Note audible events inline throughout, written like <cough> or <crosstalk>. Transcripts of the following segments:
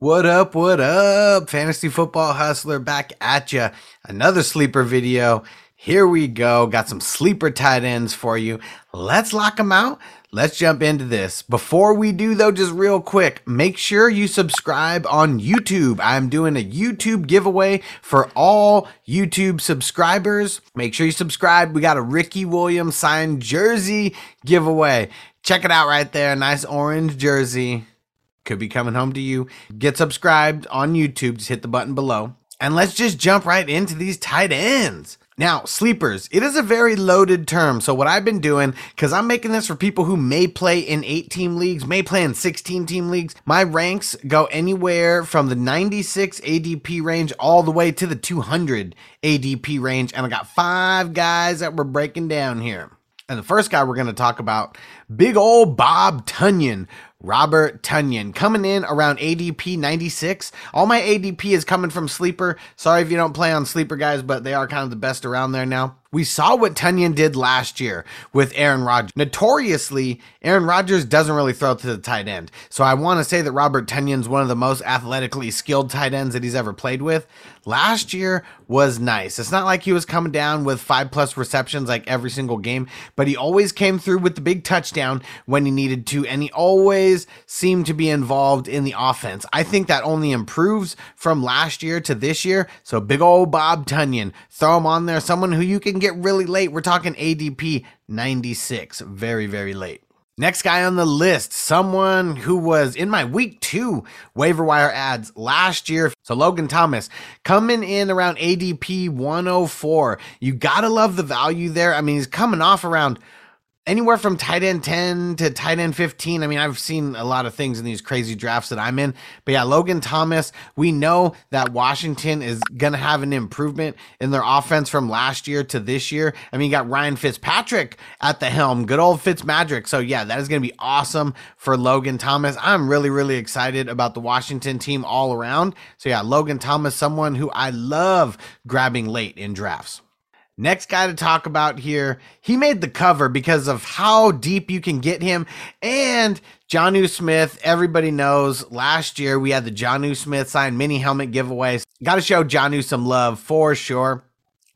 What up? What up? Fantasy Football Hustler back at you. Another sleeper video. Here we go. Got some sleeper tight ends for you. Let's lock them out. Let's jump into this. Before we do, though, just real quick, make sure you subscribe on YouTube. I'm doing a YouTube giveaway for all YouTube subscribers. Make sure you subscribe. We got a Ricky Williams signed jersey giveaway. Check it out right there. Nice orange jersey could be coming home to you. Get subscribed on YouTube. Just hit the button below. And let's just jump right into these tight ends. Now, sleepers, it is a very loaded term. So, what I've been doing, because I'm making this for people who may play in eight team leagues, may play in 16 team leagues, my ranks go anywhere from the 96 ADP range all the way to the 200 ADP range. And I got five guys that we're breaking down here. And the first guy we're going to talk about, big old Bob Tonyan Robert Tonyan coming in around ADP 96. All my ADP is coming from Sleeper. Sorry if you don't play on Sleeper, guys, but they are kind of the best around there now. We saw what Tonyan did last year with Aaron Rodgers. Notoriously, Aaron Rodgers doesn't really throw to the tight end. So I want to say that Robert Tonyan's one of the most athletically skilled tight ends that he's ever played with. Last year was nice. It's not like he was coming down with five plus receptions like every single game, but he always came through with the big touchdown when he needed to, and he always seemed to be involved in the offense. I think that only improves from last year to this year. So big old Bob Tonyan, throw him on there. Someone who you can get really late. We're talking ADP 96, very, very late. Next guy on the list, someone who was in my week two waiver wire ads last year. So Logan Thomas coming in around ADP 104. You gotta love the value there. I mean, he's coming off around anywhere from tight end 10 to tight end 15. I mean, I've seen a lot of things in these crazy drafts that I'm in. But yeah, Logan Thomas, we know that Washington is going to have an improvement in their offense from last year to this year. I mean, you got Ryan Fitzpatrick at the helm, good old Fitzmagic. So yeah, that is going to be awesome for Logan Thomas. I'm really, really excited about the Washington team all around. So yeah, Logan Thomas, someone who I love grabbing late in drafts. Next guy to talk about here, he made the cover because of how deep you can get him. And Jonnu Smith, everybody knows last year we had the Jonnu Smith signed mini helmet giveaways. Got to show Jonnu some love for sure.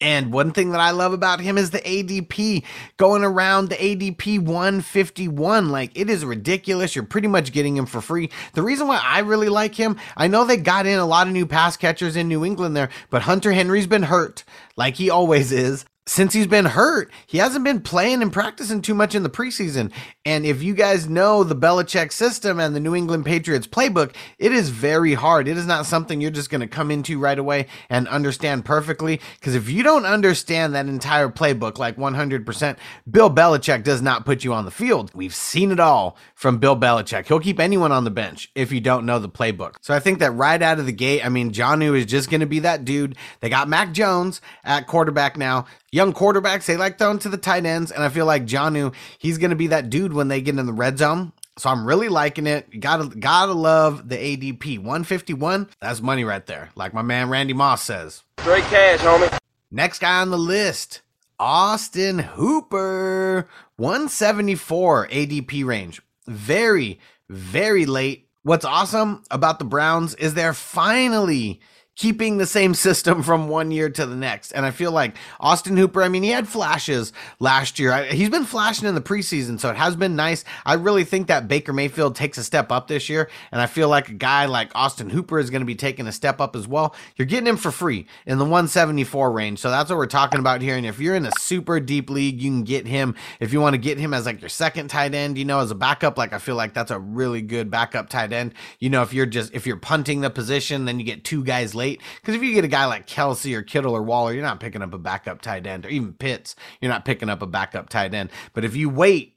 And one thing that I love about him is the ADP going around the ADP 151. Like it is ridiculous. You're pretty much getting him for free. The reason why I really like him, I know they got in a lot of new pass catchers in New England there, but Hunter Henry's been hurt like he always is since he's been hurt, he hasn't been playing and practicing too much in the preseason. And if you guys know the Belichick system and the New England Patriots playbook, it is very hard. It is not something you're just going to come into right away and understand perfectly. Because if you don't understand that entire playbook like 100%, Bill Belichick does not put you on the field. We've seen it all from Bill Belichick. He'll keep anyone on the bench if you don't know the playbook. So I think that right out of the gate, I mean, Jonnu is just going to be that dude. They got Mac Jones at quarterback now young quarterbacks, they like throwing to the tight ends. And I feel like Jonnu, he's going to be that dude when they get in the red zone. So I'm really liking it. Gotta gotta love the ADP 151. That's money right there, like my man Randy Moss says. Straight cash, homie. Next guy on the list, Austin Hooper, 174 ADP range. Very, very late. What's awesome about the Browns is they're finally keeping the same system from one year to the next. And I feel like Austin Hooper, I mean, he had flashes last year. He's been flashing in the preseason, so it has been nice. I really think that Baker Mayfield takes a step up this year. And I feel like a guy like Austin Hooper is going to be taking a step up as well. You're getting him for free in the 174 range. So that's what we're talking about here. And if you're in a super deep league, you can get him. If you want to get him as like your second tight end, you know, as a backup, like I feel like that's a really good backup tight end. You know, if you're just, if you're punting the position, then you get two guys late late. Because if you get a guy like Kelce or Kittle or Waller, you're not picking up a backup tight end, or even Pitts, you're not picking up a backup tight end. But if you wait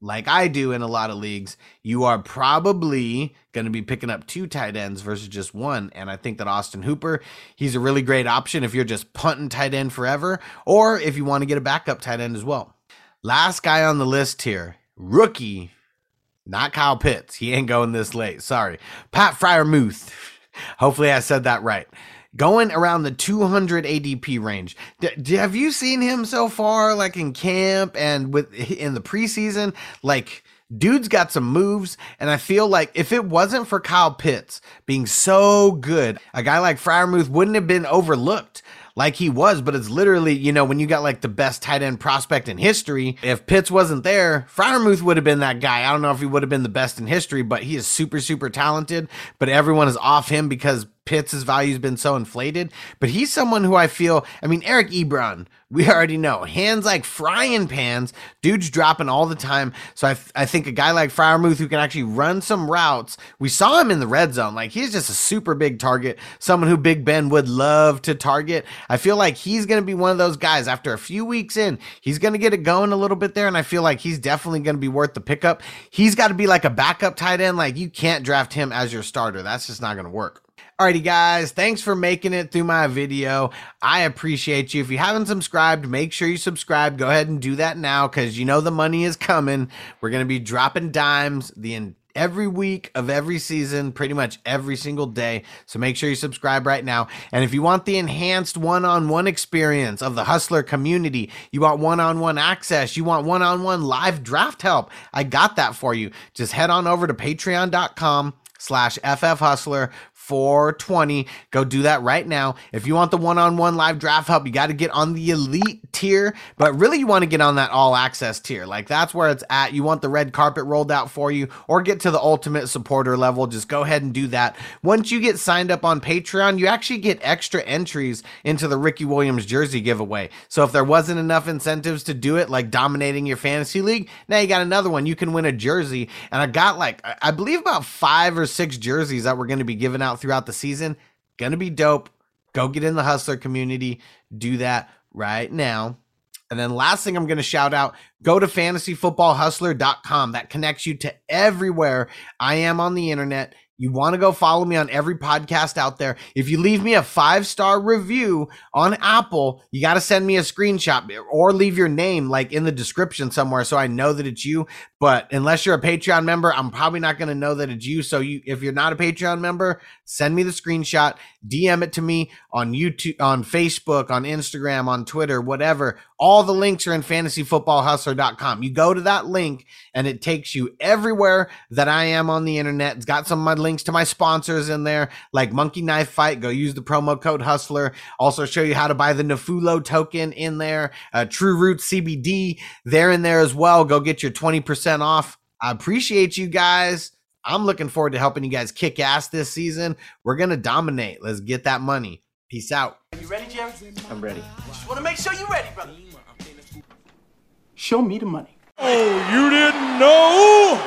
like I do in a lot of leagues, you are probably going to be picking up two tight ends versus just one. And I think that Austin Hooper, he's a really great option if you're just punting tight end forever, or if you want to get a backup tight end as well. Last guy on the list here, rookie, not Kyle Pitts. He ain't going this late. Sorry. Pat Freiermuth. <laughs> Hopefully I said that right going around the 200 ADP range. D- have you seen him so far, like in camp and with in the preseason? Like, dude's got some moves, and I feel like if it wasn't for Kyle Pitts being so good, a guy like Freiermuth wouldn't have been overlooked like he was, but it's literally, you know, when you got like the best tight end prospect in history, if Pitts wasn't there, Freiermuth would have been that guy. I don't know if he would have been the best in history, but he is super, super talented. But everyone is off him because Pitts' value has been so inflated, but he's someone who I feel, I mean, Eric Ebron, <laughs> we already know, hands like frying pans, dude's dropping all the time. So I, I think a guy like Freiermuth who can actually run some routes, we saw him in the red zone. Like he's just a super big target, someone who Big Ben would love to target. I feel like he's going to be one of those guys after a few weeks in, he's going to get it going a little bit there. And I feel like he's definitely going to be worth the pickup. He's got to be like a backup tight end. Like you can't draft him as your starter. That's just not going to work. Alrighty, guys, thanks for making it through my video. I appreciate you. If you haven't subscribed, make sure you subscribe. Go ahead and do that now because you know the money is coming. We're going to be dropping dimes the every week of every season, pretty much every single day. So make sure you subscribe right now. And if you want the enhanced one on one experience of the Hustler community, you want one on one access, you want one on one live draft help, I got that for you. Just head on over to patreon.com slash FF Hustler 420. Go do that right now. If you want the one on one live draft help, you got to get on the elite tier, but really you want to get on that all access tier. Like that's where it's at. You want the red carpet rolled out for you or get to the ultimate supporter level. Just go ahead and do that. Once you get signed up on Patreon, you actually get extra entries into the Ricky Williams jersey giveaway. So if there wasn't enough incentives to do it, like dominating your fantasy league, now you got another one. You can win a jersey. And I got like, I believe about five or six jerseys that we're going to be giving out out throughout the season. Gonna be dope. Go get in the hustler community. Do that right now. And then last thing I'm going to shout out, go to fantasyfootballhustler.com. That connects you to everywhere I am on the internet You want to go follow me on every podcast out there. If you leave me a five star review on Apple, you got to send me a screenshot or leave your name like in the description somewhere so I know that it's you. But unless you're a Patreon member, I'm probably not going to know that it's you. So you, if you're not a Patreon member, send me the screenshot, DM it to me on YouTube, on Facebook, on Instagram, on Twitter, whatever. All the links are in fantasyfootballhustler.com. You go to that link and it takes you everywhere that I am on the internet. It's got some of my links to my sponsors in there, like Monkey Knife Fight. Go use the promo code Hustler. Also show you how to buy the Nefulo token in there. Uh, True Root CBD, they're in there as well. Go get your 20% off. I appreciate you guys. I'm looking forward to helping you guys kick ass this season. We're going to dominate. Let's get that money. Peace out. Are you ready, Jerry? I'm ready. Just want to make sure you're ready, brother. Show me the money. Oh, you didn't know?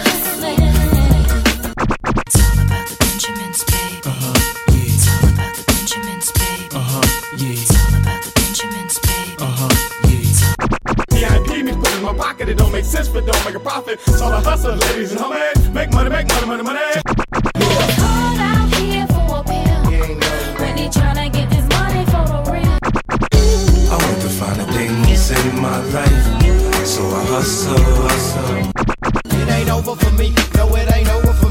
Profit. All a hustle, ladies and homies. Make money, make money, money, money. Called out here for a pill. Really tryna get this money for the real. I want to find the things in my life. So I hustle, hustle. It ain't over for me. No, it ain't over for me.